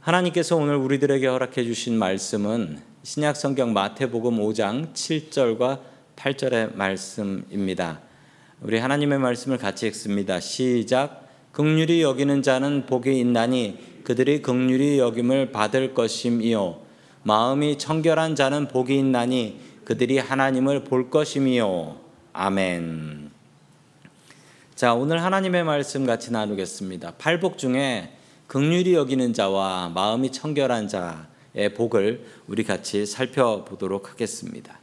하나님께서 오늘 우리들에게 허락해 주신 말씀은 신약 성경 마태복음 5장 7절과 8절의 말씀입니다. 우리 하나님의 말씀을 같이 읽습니다. 시작. 극률이 여기는 자는 복이 있나니 그들이 극률이 여김을 받을 것임이요 마음이 청결한 자는 복이 있나니 그들이 하나님을 볼 것임이요 아멘. 자, 오늘 하나님의 말씀 같이 나누겠습니다. 팔복 중에 극률이 여기는 자와 마음이 청결한 자의 복을 우리 같이 살펴보도록 하겠습니다.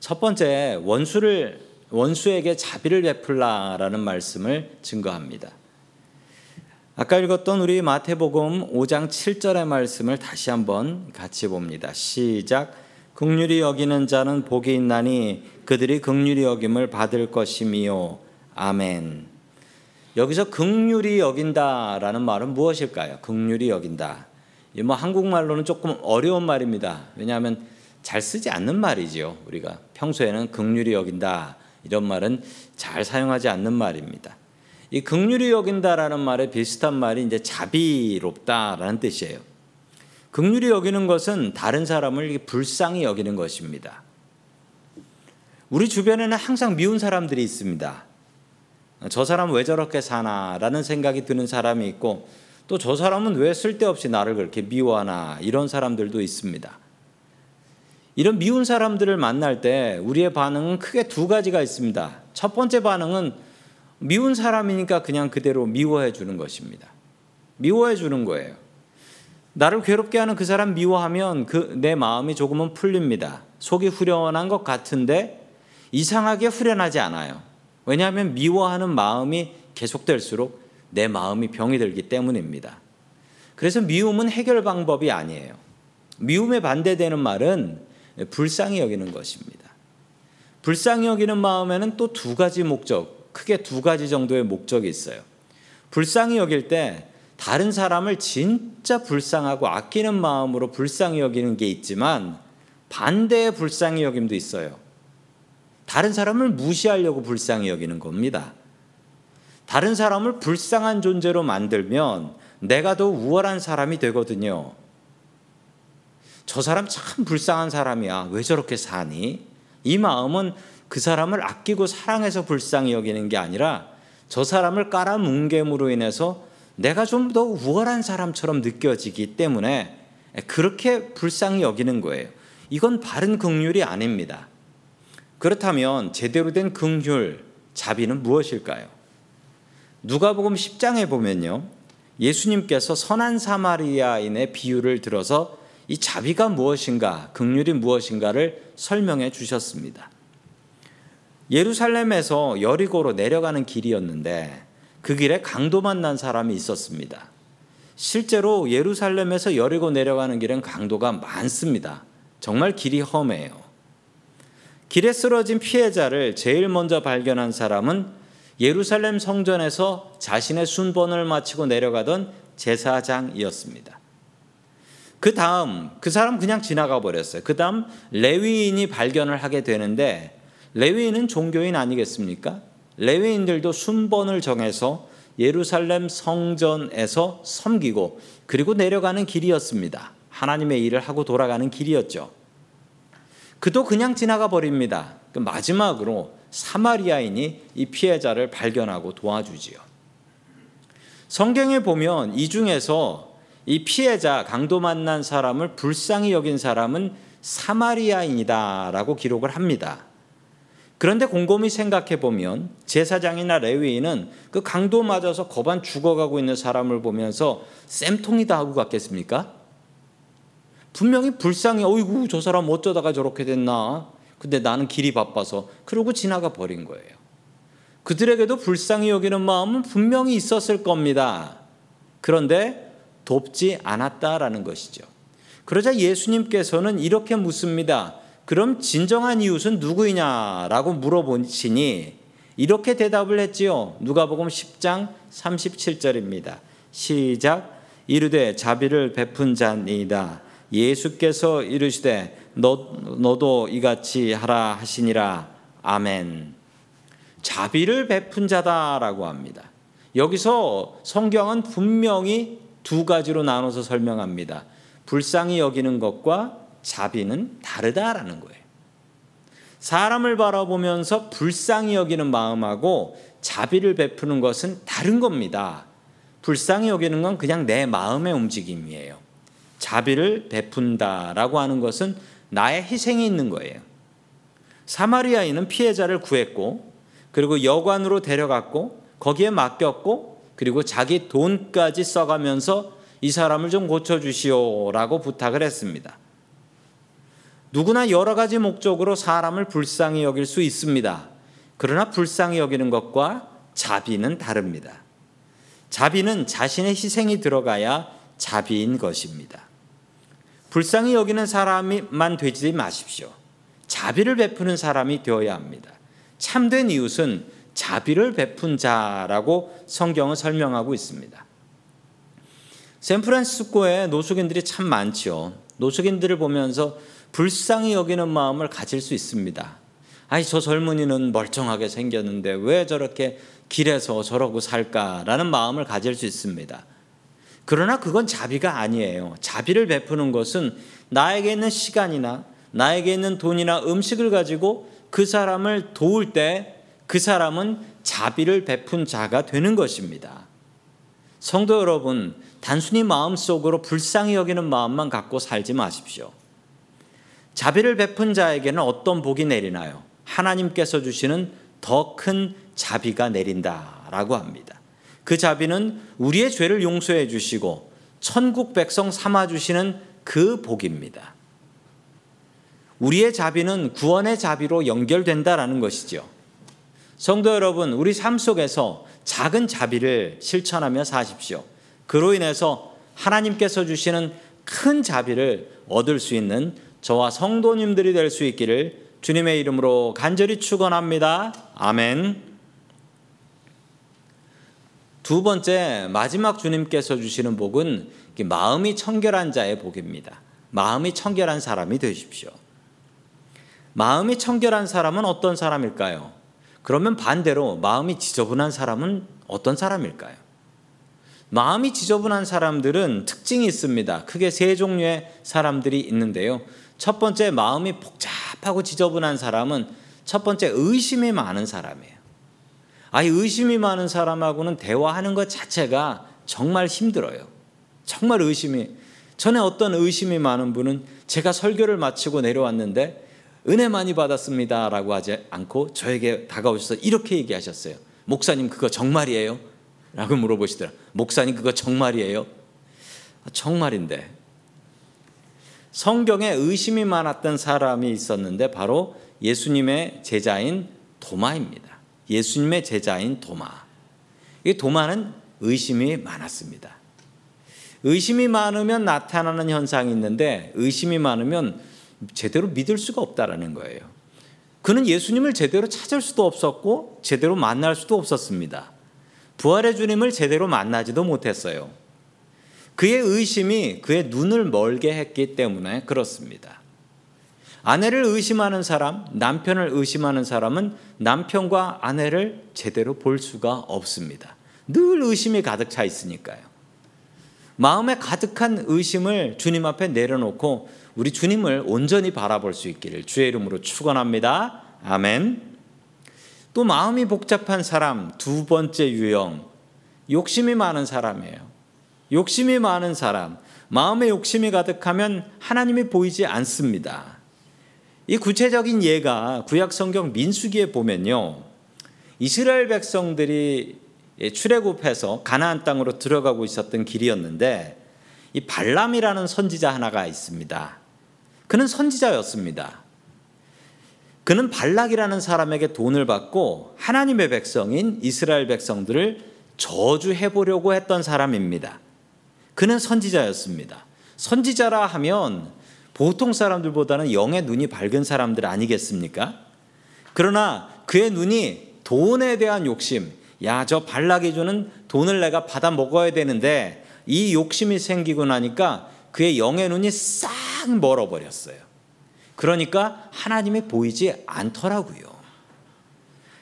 첫 번째 원수를 원수에게 자비를 베풀라라는 말씀을 증거합니다. 아까 읽었던 우리 마태복음 5장 7절의 말씀을 다시 한번 같이 봅니다. 시작. 극률이 여기는 자는 복이 있나니 그들이 극률이 여김을 받을 것이미요. 아멘. 여기서 극률이 여긴다라는 말은 무엇일까요? 극률이 여긴다. 뭐 한국말로는 조금 어려운 말입니다. 왜냐하면 잘 쓰지 않는 말이지요. 우리가 평소에는 극률이 여긴다 이런 말은 잘 사용하지 않는 말입니다. 이 극률이 여긴다라는 말에 비슷한 말이 이제 자비롭다라는 뜻이에요. 극률이 여기는 것은 다른 사람을 불쌍히 여기는 것입니다. 우리 주변에는 항상 미운 사람들이 있습니다. 저 사람 왜 저렇게 사나라는 생각이 드는 사람이 있고 또 저 사람은 왜 쓸데없이 나를 그렇게 미워하나 이런 사람들도 있습니다. 이런 미운 사람들을 만날 때 우리의 반응은 크게 두 가지가 있습니다. 첫 번째 반응은 미운 사람이니까 그냥 그대로 미워해 주는 것입니다. 미워해 주는 거예요. 나를 괴롭게 하는 그 사람 미워하면 그 내 마음이 조금은 풀립니다. 속이 후련한 것 같은데 이상하게 후련하지 않아요. 왜냐하면 미워하는 마음이 계속될수록 내 마음이 병이 들기 때문입니다. 그래서 미움은 해결 방법이 아니에요. 미움에 반대되는 말은 불쌍히 여기는 것입니다. 불쌍히 여기는 마음에는 또 두 가지 목적, 크게 두 가지 정도의 목적이 있어요. 불쌍히 여길 때 다른 사람을 진짜 불쌍하고 아끼는 마음으로 불쌍히 여기는 게 있지만 반대의 불쌍히 여김도 있어요. 다른 사람을 무시하려고 불쌍히 여기는 겁니다. 다른 사람을 불쌍한 존재로 만들면 내가 더 우월한 사람이 되거든요. 저 사람 참 불쌍한 사람이야. 왜 저렇게 사니? 이 마음은 그 사람을 아끼고 사랑해서 불쌍히 여기는 게 아니라 저 사람을 깔아뭉갰으로 인해서 내가 좀 더 우월한 사람처럼 느껴지기 때문에 그렇게 불쌍히 여기는 거예요. 이건 바른 긍휼이 아닙니다. 그렇다면 제대로 된 긍휼, 자비는 무엇일까요? 누가복음 10장에 보면요. 예수님께서 선한 사마리아인의 비유를 들어서 이 자비가 무엇인가, 긍휼이 무엇인가를 설명해 주셨습니다. 예루살렘에서 여리고로 내려가는 길이었는데 그 길에 강도 만난 사람이 있었습니다. 실제로 예루살렘에서 여리고 내려가는 길은 강도가 많습니다. 정말 길이 험해요. 길에 쓰러진 피해자를 제일 먼저 발견한 사람은 예루살렘 성전에서 자신의 순번을 마치고 내려가던 제사장이었습니다. 그 다음 그 사람 그냥 지나가 버렸어요. 그 다음 레위인이 발견을 하게 되는데 레위인은 종교인 아니겠습니까? 레위인들도 순번을 정해서 예루살렘 성전에서 섬기고 그리고 내려가는 길이었습니다. 하나님의 일을 하고 돌아가는 길이었죠. 그도 그냥 지나가 버립니다. 그 마지막으로 사마리아인이 이 피해자를 발견하고 도와주지요. 성경에 보면 이 중에서 이 피해자 강도 만난 사람을 불쌍히 여긴 사람은 사마리아인이다라고 기록을 합니다. 그런데 곰곰이 생각해 보면 제사장이나 레위인은 그 강도 맞아서 거반 죽어가고 있는 사람을 보면서 쌤통이다 하고 갔겠습니까? 분명히 불쌍해. 어이구, 저 사람 어쩌다가 저렇게 됐나. 근데 나는 길이 바빠서. 그러고 지나가 버린 거예요. 그들에게도 불쌍히 여기는 마음은 분명히 있었을 겁니다. 그런데 돕지 않았다라는 것이죠. 그러자 예수님께서는 이렇게 묻습니다. 그럼 진정한 이웃은 누구이냐라고 물어보시니 이렇게 대답을 했지요. 누가복음 10장 37절입니다. 시작 이르되 자비를 베푼 자니이다. 예수께서 이르시되 너, 너도 이같이 하라 하시니라. 아멘. 자비를 베푼 자다라고 합니다. 여기서 성경은 분명히 두 가지로 나눠서 설명합니다. 불쌍히 여기는 것과 자비는 다르다라는 거예요. 사람을 바라보면서 불쌍히 여기는 마음하고 자비를 베푸는 것은 다른 겁니다. 불쌍히 여기는 건 그냥 내 마음의 움직임이에요. 자비를 베푼다라고 하는 것은 나의 희생이 있는 거예요. 사마리아인은 피해자를 구했고 그리고 여관으로 데려갔고 거기에 맡겼고 그리고 자기 돈까지 써가면서 이 사람을 좀 고쳐주시오라고 부탁을 했습니다. 누구나 여러 가지 목적으로 사람을 불쌍히 여길 수 있습니다. 그러나 불쌍히 여기는 것과 자비는 다릅니다. 자비는 자신의 희생이 들어가야 자비인 것입니다. 불쌍히 여기는 사람만 되지 마십시오. 자비를 베푸는 사람이 되어야 합니다. 참된 이웃은 자비를 베푼 자라고 성경은 설명하고 있습니다. 샌프란시스코에 노숙인들이 참 많죠. 노숙인들을 보면서 불쌍히 여기는 마음을 가질 수 있습니다. 아니 저 젊은이는 멀쩡하게 생겼는데 왜 저렇게 길에서 저러고 살까라는 마음을 가질 수 있습니다. 그러나 그건 자비가 아니에요. 자비를 베푸는 것은 나에게 있는 시간이나 나에게 있는 돈이나 음식을 가지고 그 사람을 도울 때 그 사람은 자비를 베푼 자가 되는 것입니다. 성도 여러분, 단순히 마음속으로 불쌍히 여기는 마음만 갖고 살지 마십시오. 자비를 베푼 자에게는 어떤 복이 내리나요? 하나님께서 주시는 더 큰 자비가 내린다라고 합니다. 그 자비는 우리의 죄를 용서해 주시고 천국 백성 삼아 주시는 그 복입니다. 우리의 자비는 구원의 자비로 연결된다라는 것이죠. 성도 여러분, 우리 삶 속에서 작은 자비를 실천하며 사십시오. 그로 인해서 하나님께서 주시는 큰 자비를 얻을 수 있는 저와 성도님들이 될 수 있기를 주님의 이름으로 간절히 축원합니다. 아멘. 두 번째 마지막 주님께서 주시는 복은 마음이 청결한 자의 복입니다. 마음이 청결한 사람이 되십시오. 마음이 청결한 사람은 어떤 사람일까요? 그러면 반대로 마음이 지저분한 사람은 어떤 사람일까요? 마음이 지저분한 사람들은 특징이 있습니다. 크게 세 종류의 사람들이 있는데요. 첫 번째 마음이 복잡하고 지저분한 사람은 첫 번째 의심이 많은 사람이에요. 아예 의심이 많은 사람하고는 대화하는 것 자체가 정말 힘들어요. 정말 의심이 전에 어떤 의심이 많은 분은 제가 설교를 마치고 내려왔는데 은혜 많이 받았습니다 라고 하지 않고 저에게 다가오셔서 이렇게 얘기하셨어요. 목사님 그거 정말이에요? 라고 물어보시더라. 목사님 그거 정말이에요? 아, 정말인데. 성경에 의심이 많았던 사람이 있었는데 바로 예수님의 제자인 도마입니다. 예수님의 제자인 도마. 이 도마는 의심이 많았습니다. 의심이 많으면 나타나는 현상이 있는데 의심이 많으면 제대로 믿을 수가 없다라는 거예요. 그는 예수님을 제대로 찾을 수도 없었고 제대로 만날 수도 없었습니다. 부활의 주님을 제대로 만나지도 못했어요. 그의 의심이 그의 눈을 멀게 했기 때문에 그렇습니다. 아내를 의심하는 사람, 남편을 의심하는 사람은 남편과 아내를 제대로 볼 수가 없습니다. 늘 의심이 가득 차 있으니까요. 마음에 가득한 의심을 주님 앞에 내려놓고 우리 주님을 온전히 바라볼 수 있기를 주의 이름으로 축원합니다. 아멘. 또 마음이 복잡한 사람 두 번째 유형 욕심이 많은 사람이에요. 욕심이 많은 사람 마음에 욕심이 가득하면 하나님이 보이지 않습니다. 이 구체적인 예가 구약 성경 민수기에 보면요. 이스라엘 백성들이 출애굽해서 가나안 땅으로 들어가고 있었던 길이었는데 이 발람이라는 선지자 하나가 있습니다. 그는 선지자였습니다. 그는 발락이라는 사람에게 돈을 받고 하나님의 백성인 이스라엘 백성들을 저주해 보려고 했던 사람입니다. 그는 선지자였습니다. 선지자라 하면 보통 사람들보다는 영의 눈이 밝은 사람들 아니겠습니까? 그러나 그의 눈이 돈에 대한 욕심, 야, 저 발락이 주는 돈을 내가 받아 먹어야 되는데 이 욕심이 생기고 나니까 그의 영의 눈이 싹 멀어버렸어요. 그러니까 하나님이 보이지 않더라고요.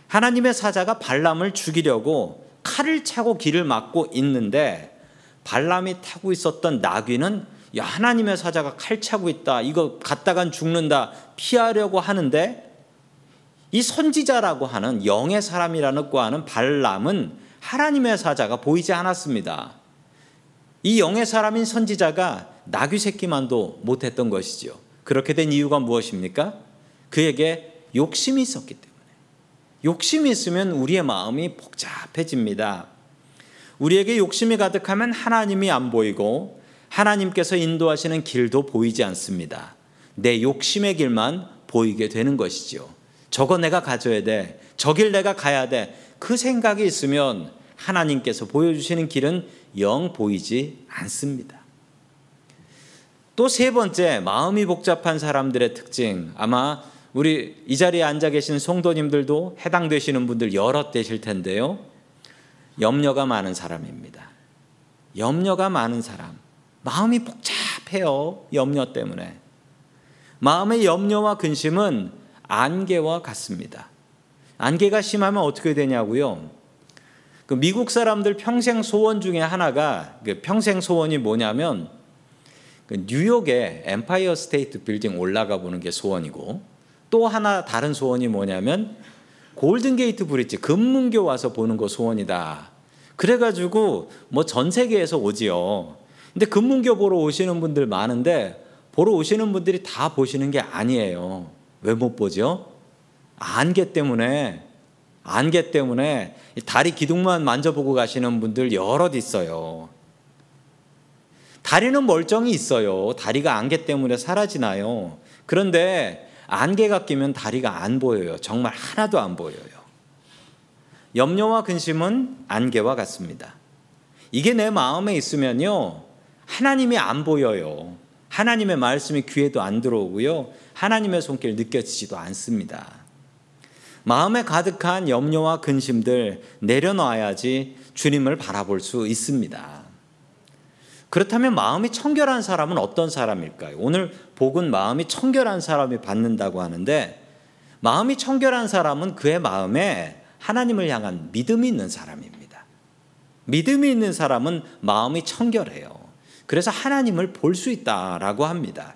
하나님의 사자가 발람을 죽이려고 칼을 차고 길을 막고 있는데 발람이 타고 있었던 나귀는 야, 하나님의 사자가 칼 차고 있다. 이거 갔다간 죽는다. 피하려고 하는데 이 선지자라고 하는 영의 사람이라고 하는 발람은 하나님의 사자가 보이지 않았습니다. 이 영의 사람인 선지자가 나귀 새끼만도 못했던 것이지요. 그렇게 된 이유가 무엇입니까? 그에게 욕심이 있었기 때문에. 욕심이 있으면 우리의 마음이 복잡해집니다. 우리에게 욕심이 가득하면 하나님이 안 보이고 하나님께서 인도하시는 길도 보이지 않습니다. 내 욕심의 길만 보이게 되는 것이지요. 저거 내가 가져야 돼. 저길 내가 가야 돼. 그 생각이 있으면 하나님께서 보여주시는 길은 영 보이지 않습니다. 또 세 번째, 마음이 복잡한 사람들의 특징. 아마 우리 이 자리에 앉아 계신 성도님들도 해당되시는 분들 여럿 되실 텐데요. 염려가 많은 사람입니다. 염려가 많은 사람. 마음이 복잡해요. 염려 때문에. 마음의 염려와 근심은 안개와 같습니다. 안개가 심하면 어떻게 되냐고요? 그 미국 사람들 평생 소원 중에 하나가 그 평생 소원이 뭐냐면 그 뉴욕의 엠파이어 스테이트 빌딩 올라가 보는 게 소원이고 또 하나 다른 소원이 뭐냐면 골든 게이트 브릿지 금문교 와서 보는 거 소원이다. 그래가지고 뭐 전 세계에서 오지요. 근데 금문교 보러 오시는 분들 많은데 보러 오시는 분들이 다 보시는 게 아니에요. 왜 못 보죠? 안개 때문에 안개 때문에 다리 기둥만 만져보고 가시는 분들 여럿 있어요. 다리는 멀쩡히 있어요. 다리가 안개 때문에 사라지나요. 그런데 안개가 끼면 다리가 안 보여요. 정말 하나도 안 보여요. 염려와 근심은 안개와 같습니다. 이게 내 마음에 있으면요. 하나님이 안 보여요. 하나님의 말씀이 귀에도 안 들어오고요. 하나님의 손길 느껴지지도 않습니다. 마음에 가득한 염려와 근심들 내려놔야지 주님을 바라볼 수 있습니다. 그렇다면 마음이 청결한 사람은 어떤 사람일까요? 오늘 복은 마음이 청결한 사람이 받는다고 하는데 마음이 청결한 사람은 그의 마음에 하나님을 향한 믿음이 있는 사람입니다. 믿음이 있는 사람은 마음이 청결해요. 그래서 하나님을 볼 수 있다라고 합니다.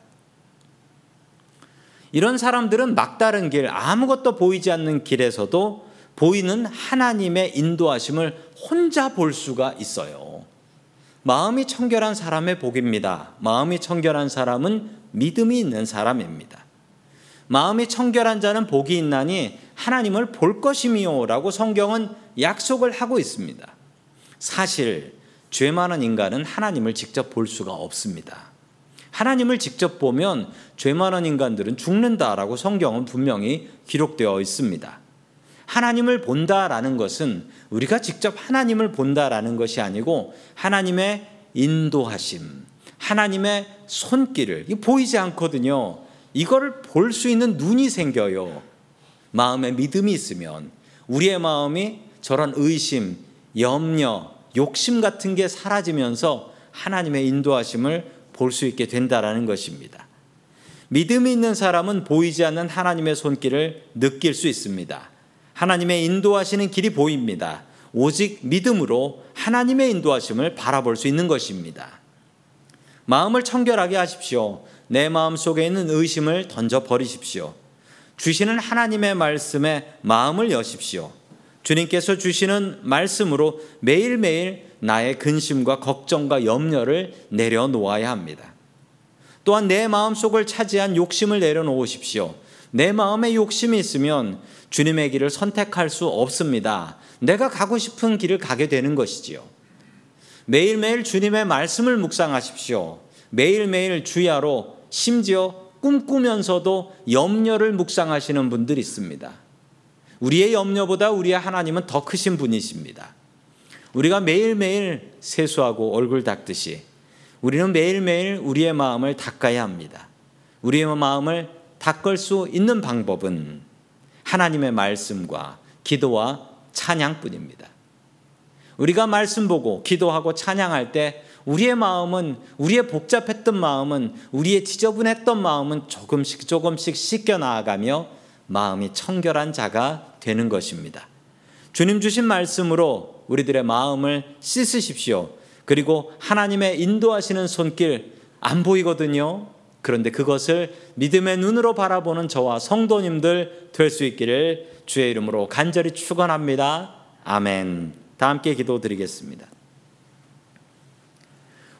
이런 사람들은 막다른 길, 아무것도 보이지 않는 길에서도 보이는 하나님의 인도하심을 혼자 볼 수가 있어요. 마음이 청결한 사람의 복입니다. 마음이 청결한 사람은 믿음이 있는 사람입니다. 마음이 청결한 자는 복이 있나니 하나님을 볼 것이미요라고 성경은 약속을 하고 있습니다. 사실 죄 많은 인간은 하나님을 직접 볼 수가 없습니다. 하나님을 직접 보면 죄 많은 인간들은 죽는다라고 성경은 분명히 기록되어 있습니다. 하나님을 본다라는 것은 우리가 직접 하나님을 본다라는 것이 아니고 하나님의 인도하심, 하나님의 손길을 보이지 않거든요. 이거를 볼 수 있는 눈이 생겨요. 마음에 믿음이 있으면 우리의 마음이 저런 의심, 염려, 욕심 같은 게 사라지면서 하나님의 인도하심을 볼 수 있게 된다라는 것입니다. 믿음이 있는 사람은 보이지 않는 하나님의 손길을 느낄 수 있습니다. 하나님의 인도하시는 길이 보입니다. 오직 믿음으로 하나님의 인도하심을 바라볼 수 있는 것입니다. 마음을 청결하게 하십시오. 내 마음 속에 있는 의심을 던져 버리십시오. 주시는 하나님의 말씀에 마음을 여십시오. 주님께서 주시는 말씀으로 매일매일 나의 근심과 걱정과 염려를 내려놓아야 합니다. 또한 내 마음속을 차지한 욕심을 내려놓으십시오. 내 마음에 욕심이 있으면 주님의 길을 선택할 수 없습니다. 내가 가고 싶은 길을 가게 되는 것이지요. 매일매일 주님의 말씀을 묵상하십시오. 매일매일 주야로 심지어 꿈꾸면서도 염려를 묵상하시는 분들이 있습니다. 우리의 염려보다 우리의 하나님은 더 크신 분이십니다. 우리가 매일매일 세수하고 얼굴 닦듯이 우리는 매일매일 우리의 마음을 닦아야 합니다. 우리의 마음을 닦을 수 있는 방법은 하나님의 말씀과 기도와 찬양뿐입니다. 우리가 말씀 보고 기도하고 찬양할 때 우리의 마음은 우리의 복잡했던 마음은 우리의 지저분했던 마음은 조금씩 조금씩 씻겨 나아가며 마음이 청결한 자가 되는 것입니다. 주님 주신 말씀으로 우리들의 마음을 씻으십시오. 그리고 하나님의 인도하시는 손길 안 보이거든요. 그런데 그것을 믿음의 눈으로 바라보는 저와 성도님들 될 수 있기를 주의 이름으로 간절히 축원합니다. 아멘. 다 함께 기도드리겠습니다.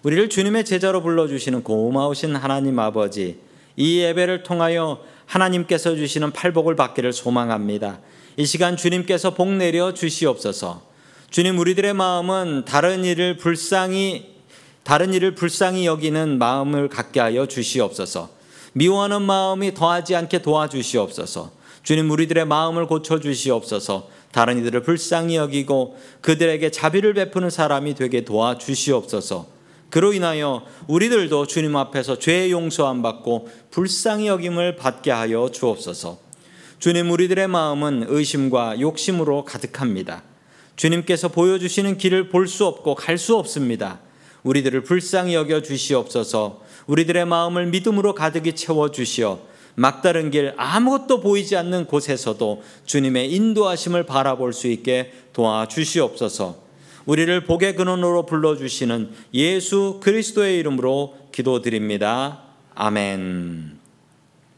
우리를 주님의 제자로 불러 주시는 고마우신 하나님 아버지, 이 예배를 통하여 하나님께서 주시는 팔복을 받기를 소망합니다. 이 시간 주님께서 복 내려 주시옵소서. 주님 우리들의 마음은 다른 일을 불쌍히 다른 일을 불쌍히 여기는 마음을 갖게 하여 주시옵소서. 미워하는 마음이 더하지 않게 도와주시옵소서. 주님 우리들의 마음을 고쳐 주시옵소서. 다른 이들을 불쌍히 여기고 그들에게 자비를 베푸는 사람이 되게 도와주시옵소서. 그로 인하여 우리들도 주님 앞에서 죄의 용서함 받고 불쌍히 여김을 받게 하여 주옵소서. 주님 우리들의 마음은 의심과 욕심으로 가득합니다. 주님께서 보여주시는 길을 볼 수 없고 갈 수 없습니다. 우리들을 불쌍히 여겨 주시옵소서. 우리들의 마음을 믿음으로 가득히 채워 주시어 막다른 길 아무것도 보이지 않는 곳에서도 주님의 인도하심을 바라볼 수 있게 도와 주시옵소서. 우리를 복의 근원으로 불러 주시는 예수 그리스도의 이름으로 기도드립니다. 아멘.